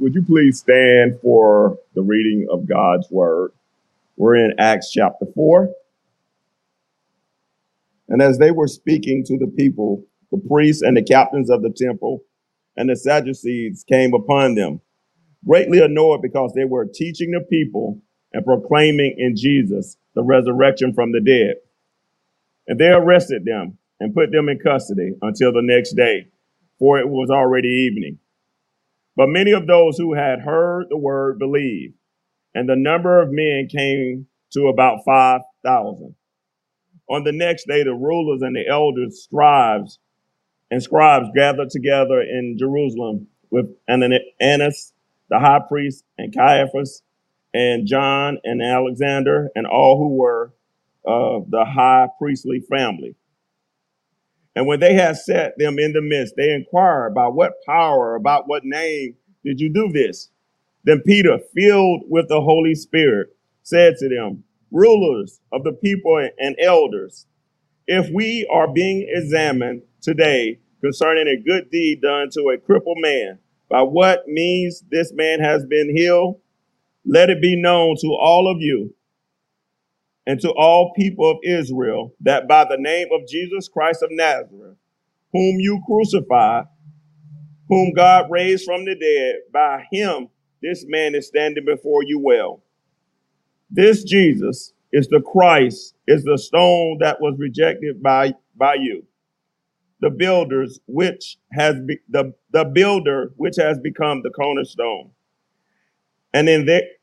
would, you please stand for the reading of God's word? We're in Acts chapter 4. And as they were speaking to the people, the priests and the captains of the temple and the Sadducees came upon them, greatly annoyed because they were teaching the people and proclaiming in Jesus the resurrection from the dead. And they arrested them and put them in custody until the next day, for it was already evening. But many of those who had heard the word believed, and the number of men came to about 5,000. On the next day, the rulers and the elders, scribes, and scribes gathered together in Jerusalem with Annas, the high priest, and Caiaphas, and John, and Alexander, and all who were of the high priestly family. And when they had set them in the midst, they inquired by what power, about what name did you do this? Then Peter, filled with the Holy Spirit, said to them, rulers of the people and elders, if we are being examined today concerning a good deed done to a crippled man, by what means this man has been healed, let it be known to all of you and to all people of Israel that by the name of Jesus Christ of Nazareth, whom you crucified, whom God raised from the dead, by him this man is standing before you well. This Jesus is the Christ, is the stone that was rejected by, by you. The builders, which has be, the, the builder, which has become the cornerstone. And in there,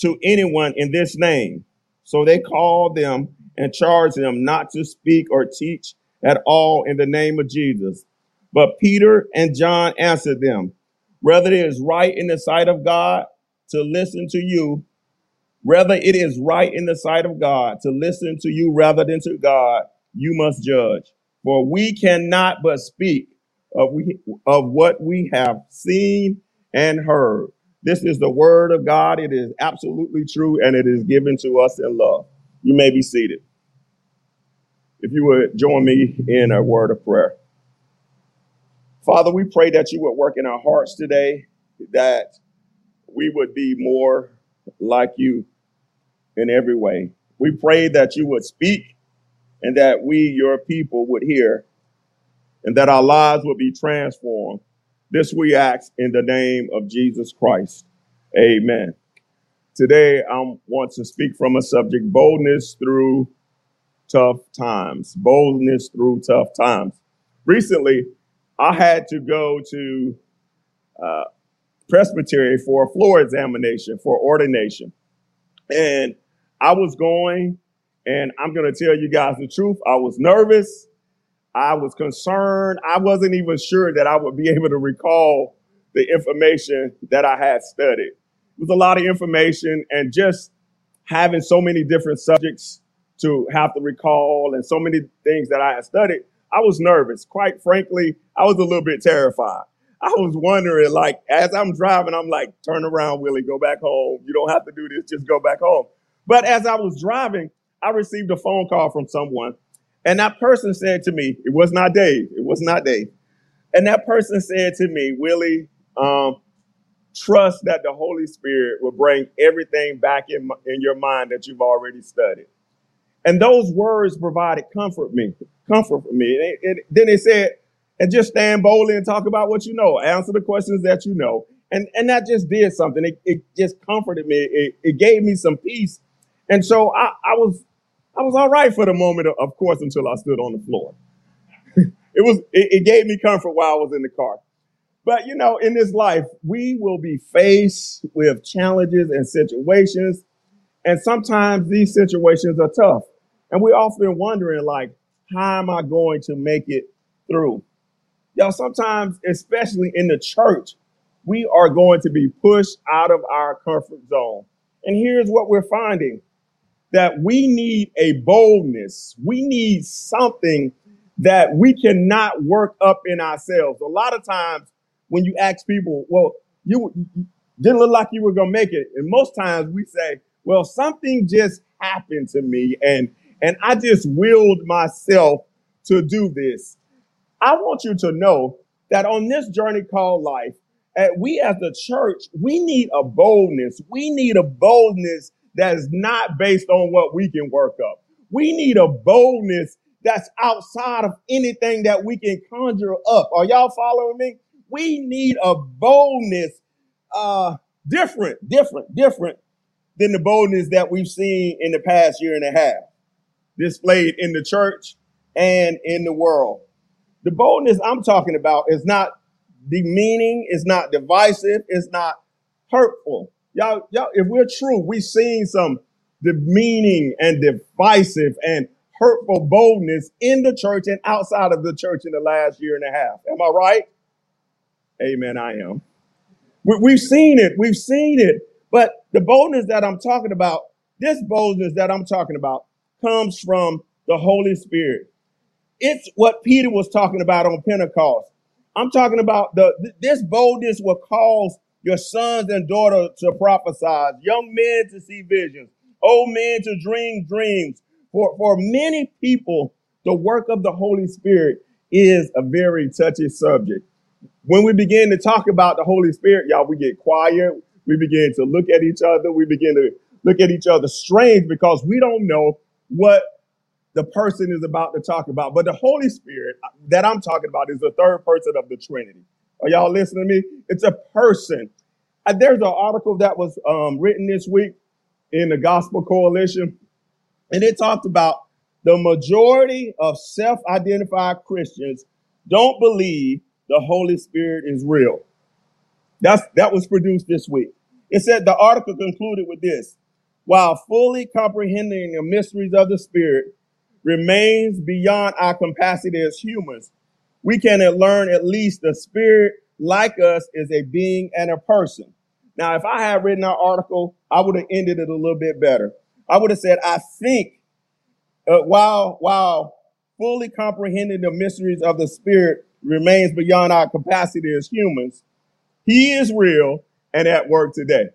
to anyone in this name. So they called them and charged them not to speak or teach at all in the name of Jesus. But Peter and John answered them, whether it is right in the sight of God to listen to you, whether it is right in the sight of God to listen to you rather than to God, you must judge. For we cannot but speak of, we, of what we have seen and heard. This is the word of God. It is absolutely true and it is given to us in love. You may be seated. If you would join me in a word of prayer. Father, we pray that you would work in our hearts today, that we would be more like you in every way. We pray that you would speak and that we, your people, would hear and that our lives would be transformed this we ask in the name of Jesus Christ. Amen. Today, I want to speak from a subject boldness through tough times. Boldness through tough times. Recently, I had to go to uh, Presbytery for a floor examination for ordination. And I was going, and I'm going to tell you guys the truth. I was nervous. I was concerned. I wasn't even sure that I would be able to recall the information that I had studied. It was a lot of information and just having so many different subjects to have to recall and so many things that I had studied, I was nervous. Quite frankly, I was a little bit terrified. I was wondering, like, as I'm driving, I'm like, turn around, Willie, go back home. You don't have to do this, just go back home. But as I was driving, I received a phone call from someone, and that person said to me, it was not Dave, it was not Dave. And that person said to me, Willie, um, trust that the Holy Spirit will bring everything back in, in your mind that you've already studied. And those words provided comfort me, comfort for me. It, it, then it said, and just stand boldly and talk about what you know, answer the questions that you know. And, and that just did something. It, it just comforted me. It, it gave me some peace. And so I, I was, I was all right for the moment, of course, until I stood on the floor. it was, it, it gave me comfort while I was in the car. But you know, in this life, we will be faced with challenges and situations. And sometimes these situations are tough. And we're often wondering, like, how am I going to make it through? Y'all, sometimes, especially in the church, we are going to be pushed out of our comfort zone. And here's what we're finding that we need a boldness. We need something that we cannot work up in ourselves. A lot of times when you ask people, well, you, didn't look like you were going to make it. And most times we say, well, something just happened to me and, and I just willed myself to do this. I want you to know that on this journey called life, we as the church, we need a boldness. We need a boldness that is not based on what we can work up. We need a boldness that's outside of anything that we can conjure up. Are y'all following me? We need a boldness, uh, different, different, different than the boldness that we've seen in the past year and a half, displayed in the church and in the world. The boldness I'm talking about is not demeaning, it's not divisive, it's not hurtful. Y'all, y'all, if we're true, we've seen some demeaning and divisive and hurtful boldness in the church and outside of the church in the last year and a half. Am I right? Amen. I am. We, have seen it. We've seen it. But the boldness that I'm talking about, this boldness that I'm talking about, comes from the Holy Spirit. It's what Peter was talking about on Pentecost. I'm talking about the this boldness will cause your sons and daughters to prophesy, young men to see visions, old men to dream dreams. For, for many people, the work of the Holy Spirit is a very touchy subject. When we begin to talk about the Holy Spirit, y'all, we get quiet. We begin to look at each other. We begin to look at each other strange because we don't know what the person is about to talk about. But the Holy Spirit that I'm talking about is the third person of the Trinity. Are y'all listening to me? It's a person. Uh, there's an article that was um, written this week in the Gospel Coalition, and it talked about the majority of self identified Christians don't believe the Holy Spirit is real. That's, that was produced this week. It said the article concluded with this while fully comprehending the mysteries of the Spirit, remains beyond our capacity as humans. We can learn at least the spirit, like us, is a being and a person. Now, if I had written our article, I would have ended it a little bit better. I would have said, I think, uh, while, while fully comprehending the mysteries of the spirit remains beyond our capacity as humans, he is real and at work today.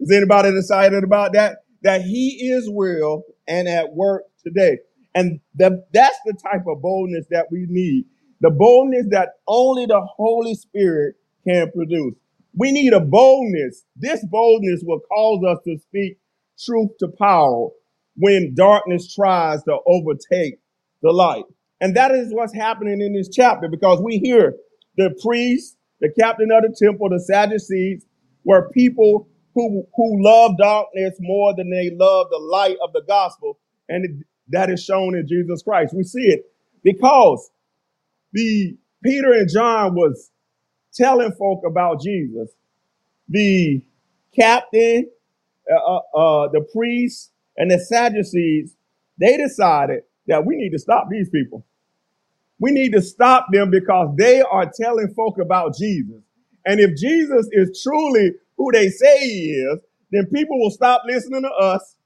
Is anybody excited about that? That he is real and at work today. And the, that's the type of boldness that we need. The boldness that only the Holy Spirit can produce. We need a boldness. This boldness will cause us to speak truth to power when darkness tries to overtake the light. And that is what's happening in this chapter because we hear the priests, the captain of the temple, the Sadducees were people who, who love darkness more than they love the light of the gospel. And that is shown in Jesus Christ. We see it because the Peter and John was telling folk about Jesus. The captain, uh, uh, uh, the priests, and the Sadducees, they decided that we need to stop these people. We need to stop them because they are telling folk about Jesus. And if Jesus is truly who they say he is, then people will stop listening to us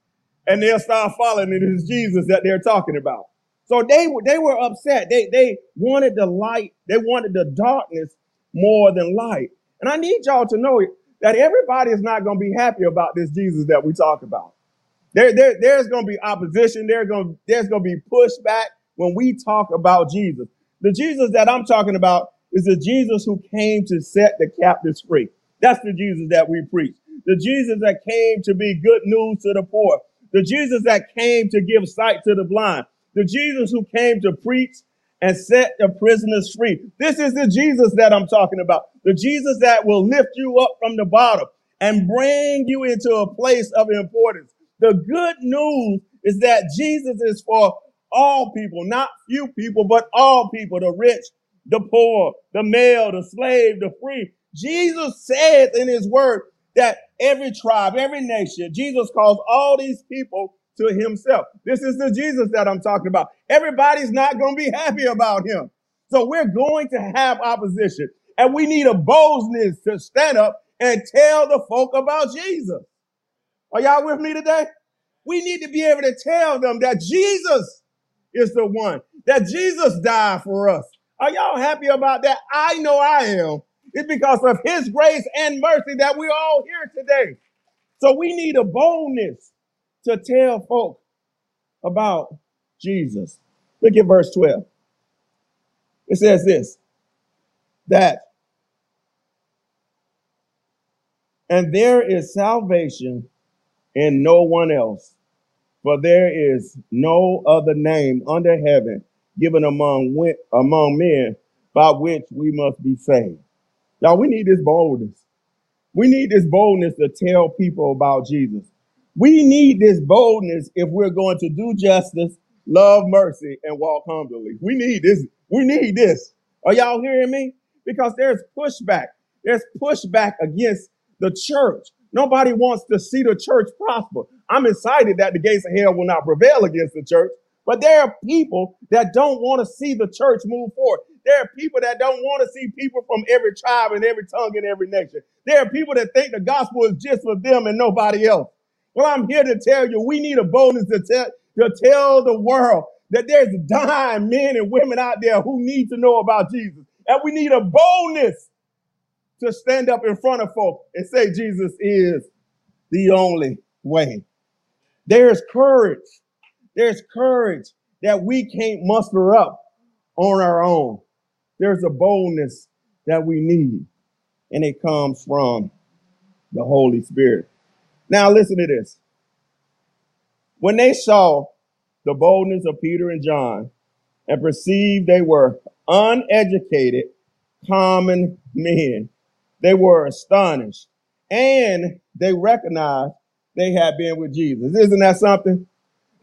and they'll start following it is Jesus that they're talking about. So they were they were upset. They they wanted the light, they wanted the darkness more than light. And I need y'all to know that everybody is not going to be happy about this Jesus that we talk about. There, there, there's going to be opposition. There going, there's going to be pushback when we talk about Jesus. The Jesus that I'm talking about is the Jesus who came to set the captives free. That's the Jesus that we preach. The Jesus that came to be good news to the poor. The Jesus that came to give sight to the blind. The Jesus who came to preach and set the prisoners free. This is the Jesus that I'm talking about. The Jesus that will lift you up from the bottom and bring you into a place of importance. The good news is that Jesus is for all people, not few people, but all people, the rich, the poor, the male, the slave, the free. Jesus says in his word that every tribe, every nation, Jesus calls all these people to himself. This is the Jesus that I'm talking about. Everybody's not going to be happy about him. So we're going to have opposition and we need a boldness to stand up and tell the folk about Jesus. Are y'all with me today? We need to be able to tell them that Jesus is the one, that Jesus died for us. Are y'all happy about that? I know I am. It's because of his grace and mercy that we're all here today. So we need a boldness to tell folk about Jesus. Look at verse 12. It says this that, and there is salvation in no one else, for there is no other name under heaven given among among men by which we must be saved. Now we need this boldness. We need this boldness to tell people about Jesus. We need this boldness if we're going to do justice, love mercy, and walk humbly. We need this. We need this. Are y'all hearing me? Because there's pushback. There's pushback against the church. Nobody wants to see the church prosper. I'm excited that the gates of hell will not prevail against the church. But there are people that don't want to see the church move forward. There are people that don't want to see people from every tribe and every tongue and every nation. There are people that think the gospel is just for them and nobody else. Well, I'm here to tell you, we need a boldness to tell, to tell the world that there's dying men and women out there who need to know about Jesus. And we need a boldness to stand up in front of folk and say Jesus is the only way. There's courage. There's courage that we can't muster up on our own. There's a boldness that we need, and it comes from the Holy Spirit. Now, listen to this. When they saw the boldness of Peter and John and perceived they were uneducated, common men, they were astonished and they recognized they had been with Jesus. Isn't that something?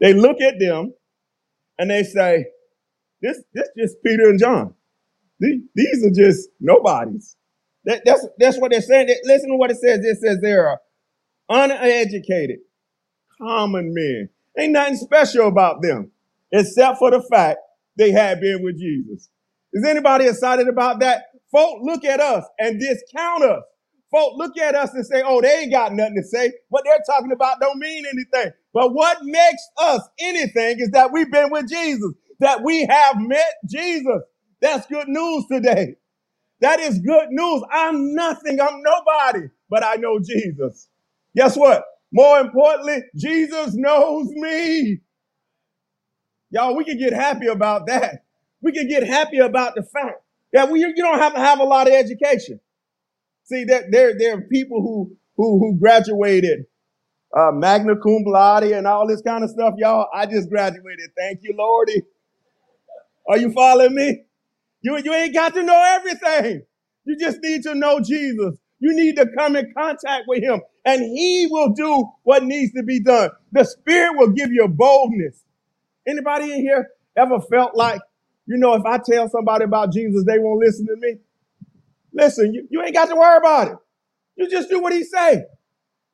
They look at them and they say, this, this just Peter and John. These, these are just nobodies. That, that's, that's what they're saying. Listen to what it says. It says they are uneducated, common men. Ain't nothing special about them except for the fact they had been with Jesus. Is anybody excited about that? Folk look at us and discount us. Folk look at us and say, oh, they ain't got nothing to say. What they're talking about don't mean anything. But what makes us anything is that we've been with Jesus, that we have met Jesus. That's good news today. That is good news. I'm nothing. I'm nobody, but I know Jesus. Guess what? More importantly, Jesus knows me. Y'all, we can get happy about that. We can get happy about the fact that we, you don't have to have a lot of education. See, that there, there are people who, who, who graduated uh, magna cum laude and all this kind of stuff, y'all. I just graduated. Thank you, Lordy. Are you following me? You, you ain't got to know everything. You just need to know Jesus. You need to come in contact with him and he will do what needs to be done. The spirit will give you boldness. Anybody in here ever felt like, you know, if I tell somebody about Jesus, they won't listen to me? Listen, you, you ain't got to worry about it. You just do what he say.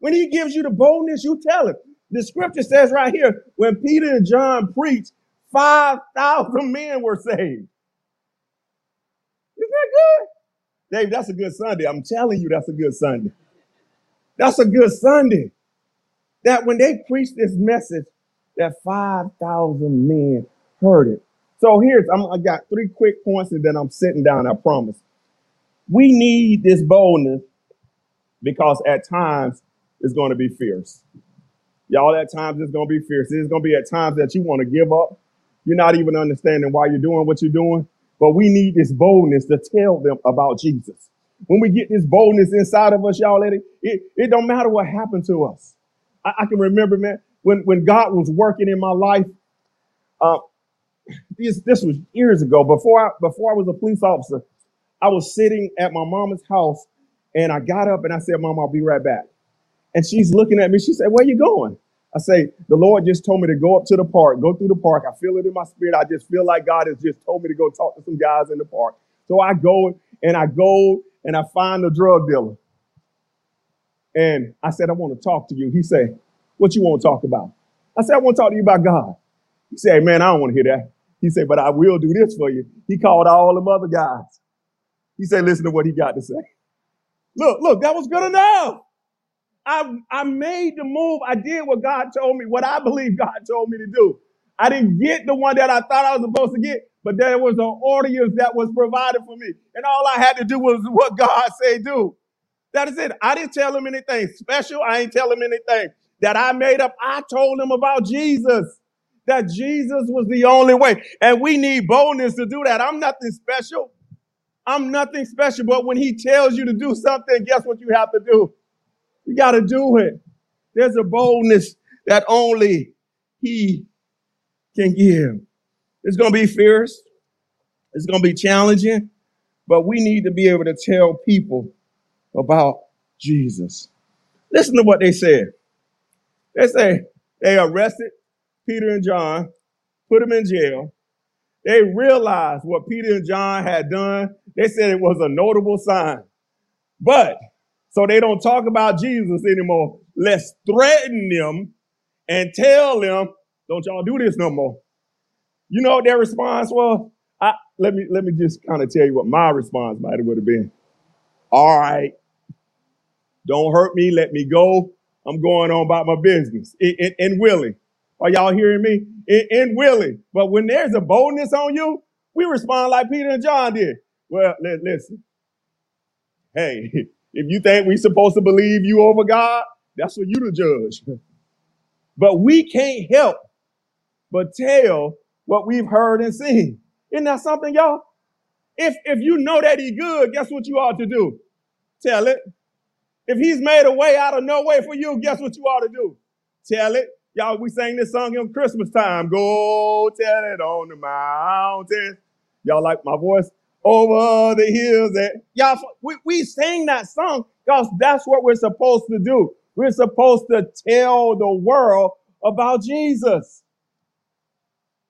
When he gives you the boldness, you tell him. The scripture says right here, when Peter and John preached, 5,000 men were saved. Isn't that good? Dave, that's a good Sunday. I'm telling you, that's a good Sunday. That's a good Sunday. That when they preached this message, that 5,000 men heard it. So here's I'm, I got three quick points and then I'm sitting down. I promise. We need this boldness because at times it's going to be fierce. Y'all, at times it's going to be fierce. It's going to be at times that you want to give up. You're not even understanding why you're doing what you're doing. But we need this boldness to tell them about Jesus. When we get this boldness inside of us, y'all, it, it, it don't matter what happened to us. I, I can remember, man, when, when God was working in my life, uh, this, this was years ago, before I, before I was a police officer, I was sitting at my mama's house and I got up and I said, Mom, I'll be right back. And she's looking at me. She said, Where you going? I say, The Lord just told me to go up to the park, go through the park. I feel it in my spirit. I just feel like God has just told me to go talk to some guys in the park. So I go and I go and I find the drug dealer. And I said, I want to talk to you. He said, What you want to talk about? I said, I want to talk to you about God. He said, Man, I don't want to hear that. He said, But I will do this for you. He called all them other guys. He said, Listen to what he got to say. Look, look, that was good enough. I, I made the move. I did what God told me, what I believe God told me to do. I didn't get the one that I thought I was supposed to get, but there was an audience that was provided for me. And all I had to do was what God said do. That is it. I didn't tell him anything special. I ain't tell him anything that I made up. I told him about Jesus, that Jesus was the only way. And we need boldness to do that. I'm nothing special. I'm nothing special. But when he tells you to do something, guess what you have to do? You got to do it. There's a boldness that only he can give. It's going to be fierce. It's going to be challenging, but we need to be able to tell people about Jesus. Listen to what they said. They say they arrested Peter and John, put them in jail. They realized what Peter and John had done. They said it was a notable sign. But so they don't talk about Jesus anymore. Let's threaten them and tell them, don't y'all do this no more. You know what their response was? I, let me let me just kind of tell you what my response might have would have been. All right, don't hurt me. Let me go. I'm going on about my business. And willing. Are y'all hearing me? And willing. But when there's a boldness on you, we respond like Peter and John did. Well, listen. Hey, if you think we're supposed to believe you over God, that's for you to judge. But we can't help but tell what we've heard and seen. Isn't that something, y'all? If if you know that he good, guess what you ought to do? Tell it. If he's made a way out of no way for you, guess what you ought to do? Tell it. Y'all, we sang this song in Christmas time. Go tell it on the mountain. Y'all like my voice? Over the hills. That y'all, we, we sing that song because that's what we're supposed to do. We're supposed to tell the world about Jesus.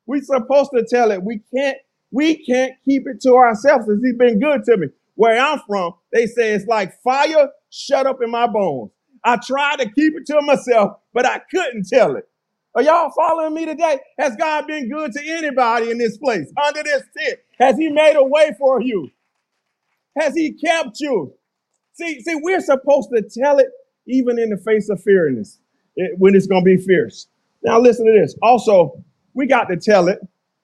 We're supposed to tell it. We can't, we can't keep it to ourselves. Cause he's been good to me. Where I'm from, they say it's like fire shut up in my bones. I tried to keep it to myself, but I couldn't tell it. Are y'all following me today? Has God been good to anybody in this place, under this tent? Has He made a way for you? Has He kept you? See, see, we're supposed to tell it even in the face of fearness, it, eh, when it's going to be fierce. Now, listen to this. Also, we got to tell it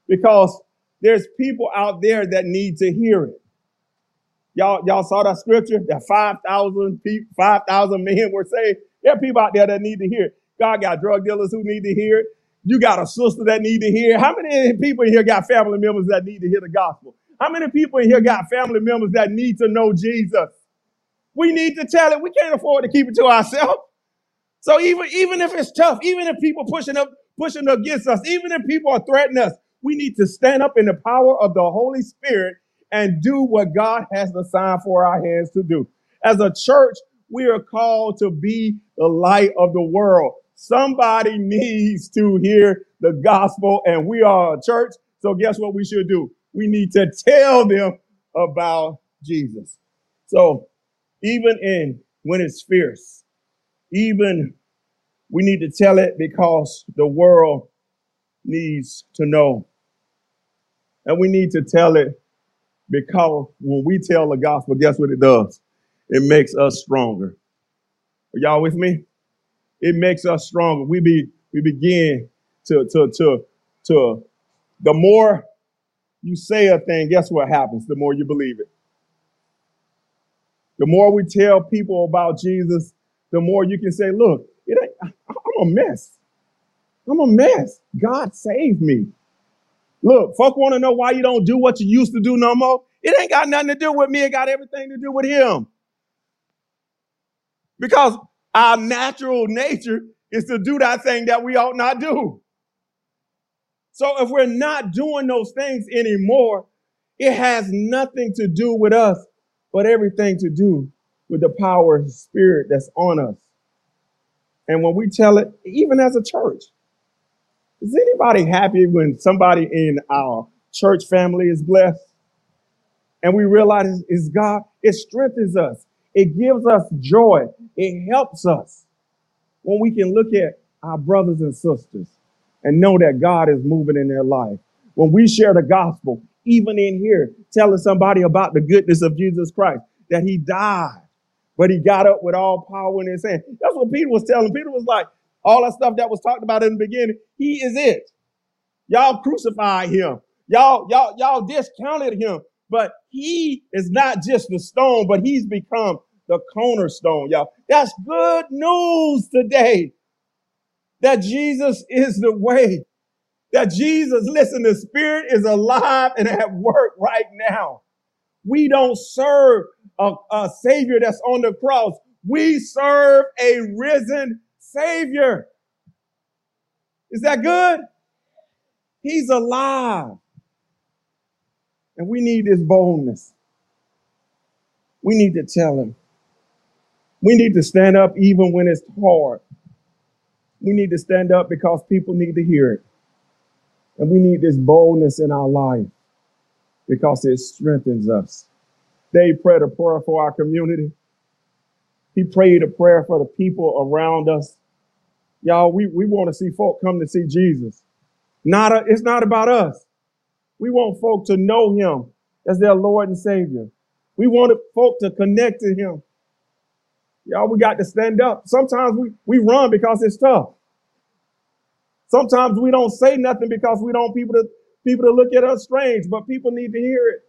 because there's people out there that need to hear it. Y'all, y'all saw that scripture that 5,000 people, 5,000 men were saved. There are people out there that need to hear it. God got drug dealers who need to hear it. You got a sister that need to hear. It. How many people in here got family members that need to hear the gospel? How many people in here got family members that need to know Jesus? We need to tell it. We can't afford to keep it to ourselves. So even, even if it's tough, even if people pushing up, pushing against us, even if people are threatening us, we need to stand up in the power of the Holy Spirit and do what God has assigned for our hands to do. As a church, we are called to be the light of the world. Somebody needs to hear the gospel, and we are a church. So, guess what we should do? We need to tell them about Jesus. So, even in when it's fierce, even we need to tell it because the world needs to know. And we need to tell it because when we tell the gospel, guess what it does? It makes us stronger. Are y'all with me? It makes us stronger. We be we begin to to to to The more you say a thing, guess what happens? The more you believe it. The more we tell people about Jesus, the more you can say, look, it ain't, I'm a mess. I'm a mess. God saved me. Look, folk want to know why you don't do what you used to do no more. It ain't got nothing to do with me. It got everything to do with him. Because our natural nature is to do that thing that we ought not do. So if we're not doing those things anymore, it has nothing to do with us, but everything to do with the power of the spirit that's on us. And when we tell it, even as a church, is anybody happy when somebody in our church family is blessed and we realize it's God? It strengthens us. It gives us joy. It helps us when we can look at our brothers and sisters and know that God is moving in their life. When we share the gospel, even in here, telling somebody about the goodness of Jesus Christ, that he died, but he got up with all power in his hand. That's what Peter was telling. Peter was like, all that stuff that was talked about in the beginning, he is it. Y'all crucified him. Y'all, y'all, y'all discounted him. But he is not just the stone, but he's become the cornerstone, y'all. That's good news today that Jesus is the way. That Jesus, listen, the Spirit is alive and at work right now. We don't serve a, a Savior that's on the cross. We serve a risen Savior. Is that good? He's alive. And we need this boldness. We need to tell him. We need to stand up even when it's hard. We need to stand up because people need to hear it. And we need this boldness in our life because it strengthens us. Dave prayed a prayer for our community. He prayed a prayer for the people around us. Y'all, we, we want to see folk come to see Jesus. Not a, it's not about us. We want folk to know him as their Lord and Savior. We want folk to connect to him. Y'all, we got to stand up. Sometimes we, we run because it's tough. Sometimes we don't say nothing because we don't people to people to look at us strange, but people need to hear it.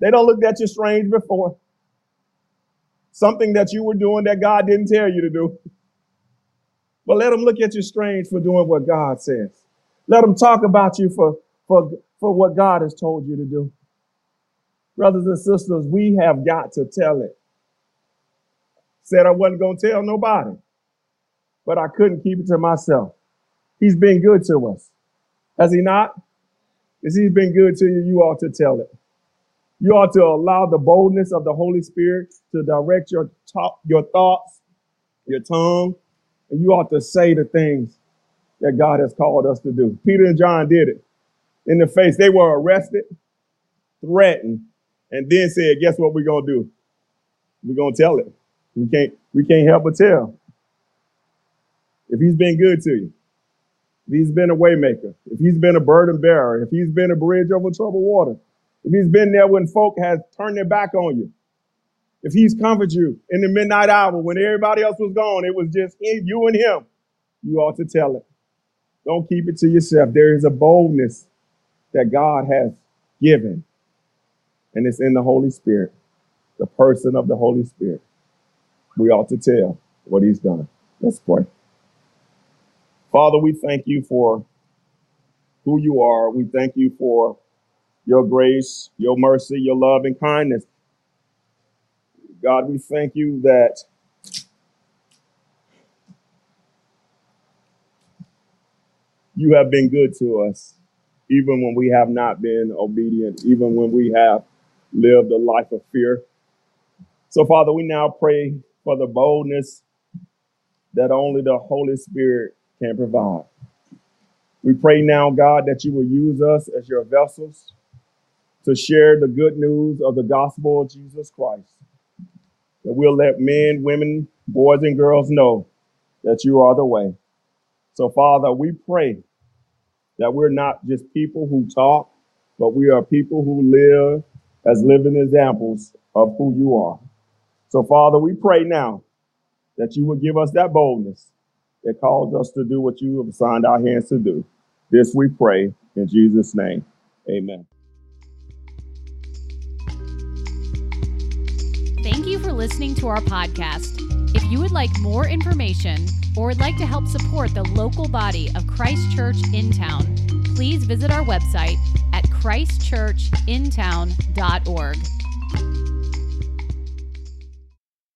They don't look at you strange before. Something that you were doing that God didn't tell you to do. But let them look at you strange for doing what God says. Let them talk about you for, for, for what God has told you to do. Brothers and sisters, we have got to tell it. Said I wasn't going to tell nobody, but I couldn't keep it to myself. He's been good to us. Has he not? If he's been good to you, you ought to tell it. You ought to allow the boldness of the Holy Spirit to direct your talk, your thoughts, your tongue, and you ought to say the things that God has called us to do. Peter and John did it in the face. They were arrested, threatened, and then said, "Guess what we're gonna do? We're gonna tell it. We can't. We can't help but tell. If He's been good to you, if He's been a waymaker, if He's been a burden bearer, if He's been a bridge over troubled water, if He's been there when folk has turned their back on you, if He's comforted you in the midnight hour when everybody else was gone, it was just you and Him. You ought to tell it. Don't keep it to yourself. There is a boldness that God has given, and it's in the Holy Spirit, the person of the Holy Spirit. We ought to tell what He's done. Let's pray. Father, we thank you for who you are. We thank you for your grace, your mercy, your love, and kindness. God, we thank you that you have been good to us, even when we have not been obedient, even when we have lived a life of fear. So, Father, we now pray for the boldness that only the Holy Spirit can provide. We pray now, God, that you will use us as your vessels to share the good news of the gospel of Jesus Christ. That we'll let men, women, boys, and girls know that you are the way. So, Father, we pray that we're not just people who talk, but we are people who live as living examples of who you are. So, Father, we pray now that you will give us that boldness that calls us to do what you have assigned our hands to do. This we pray in Jesus' name. Amen. Thank you for listening to our podcast. You would like more information or would like to help support the local body of Christ Church in town, please visit our website at christchurchintown.org.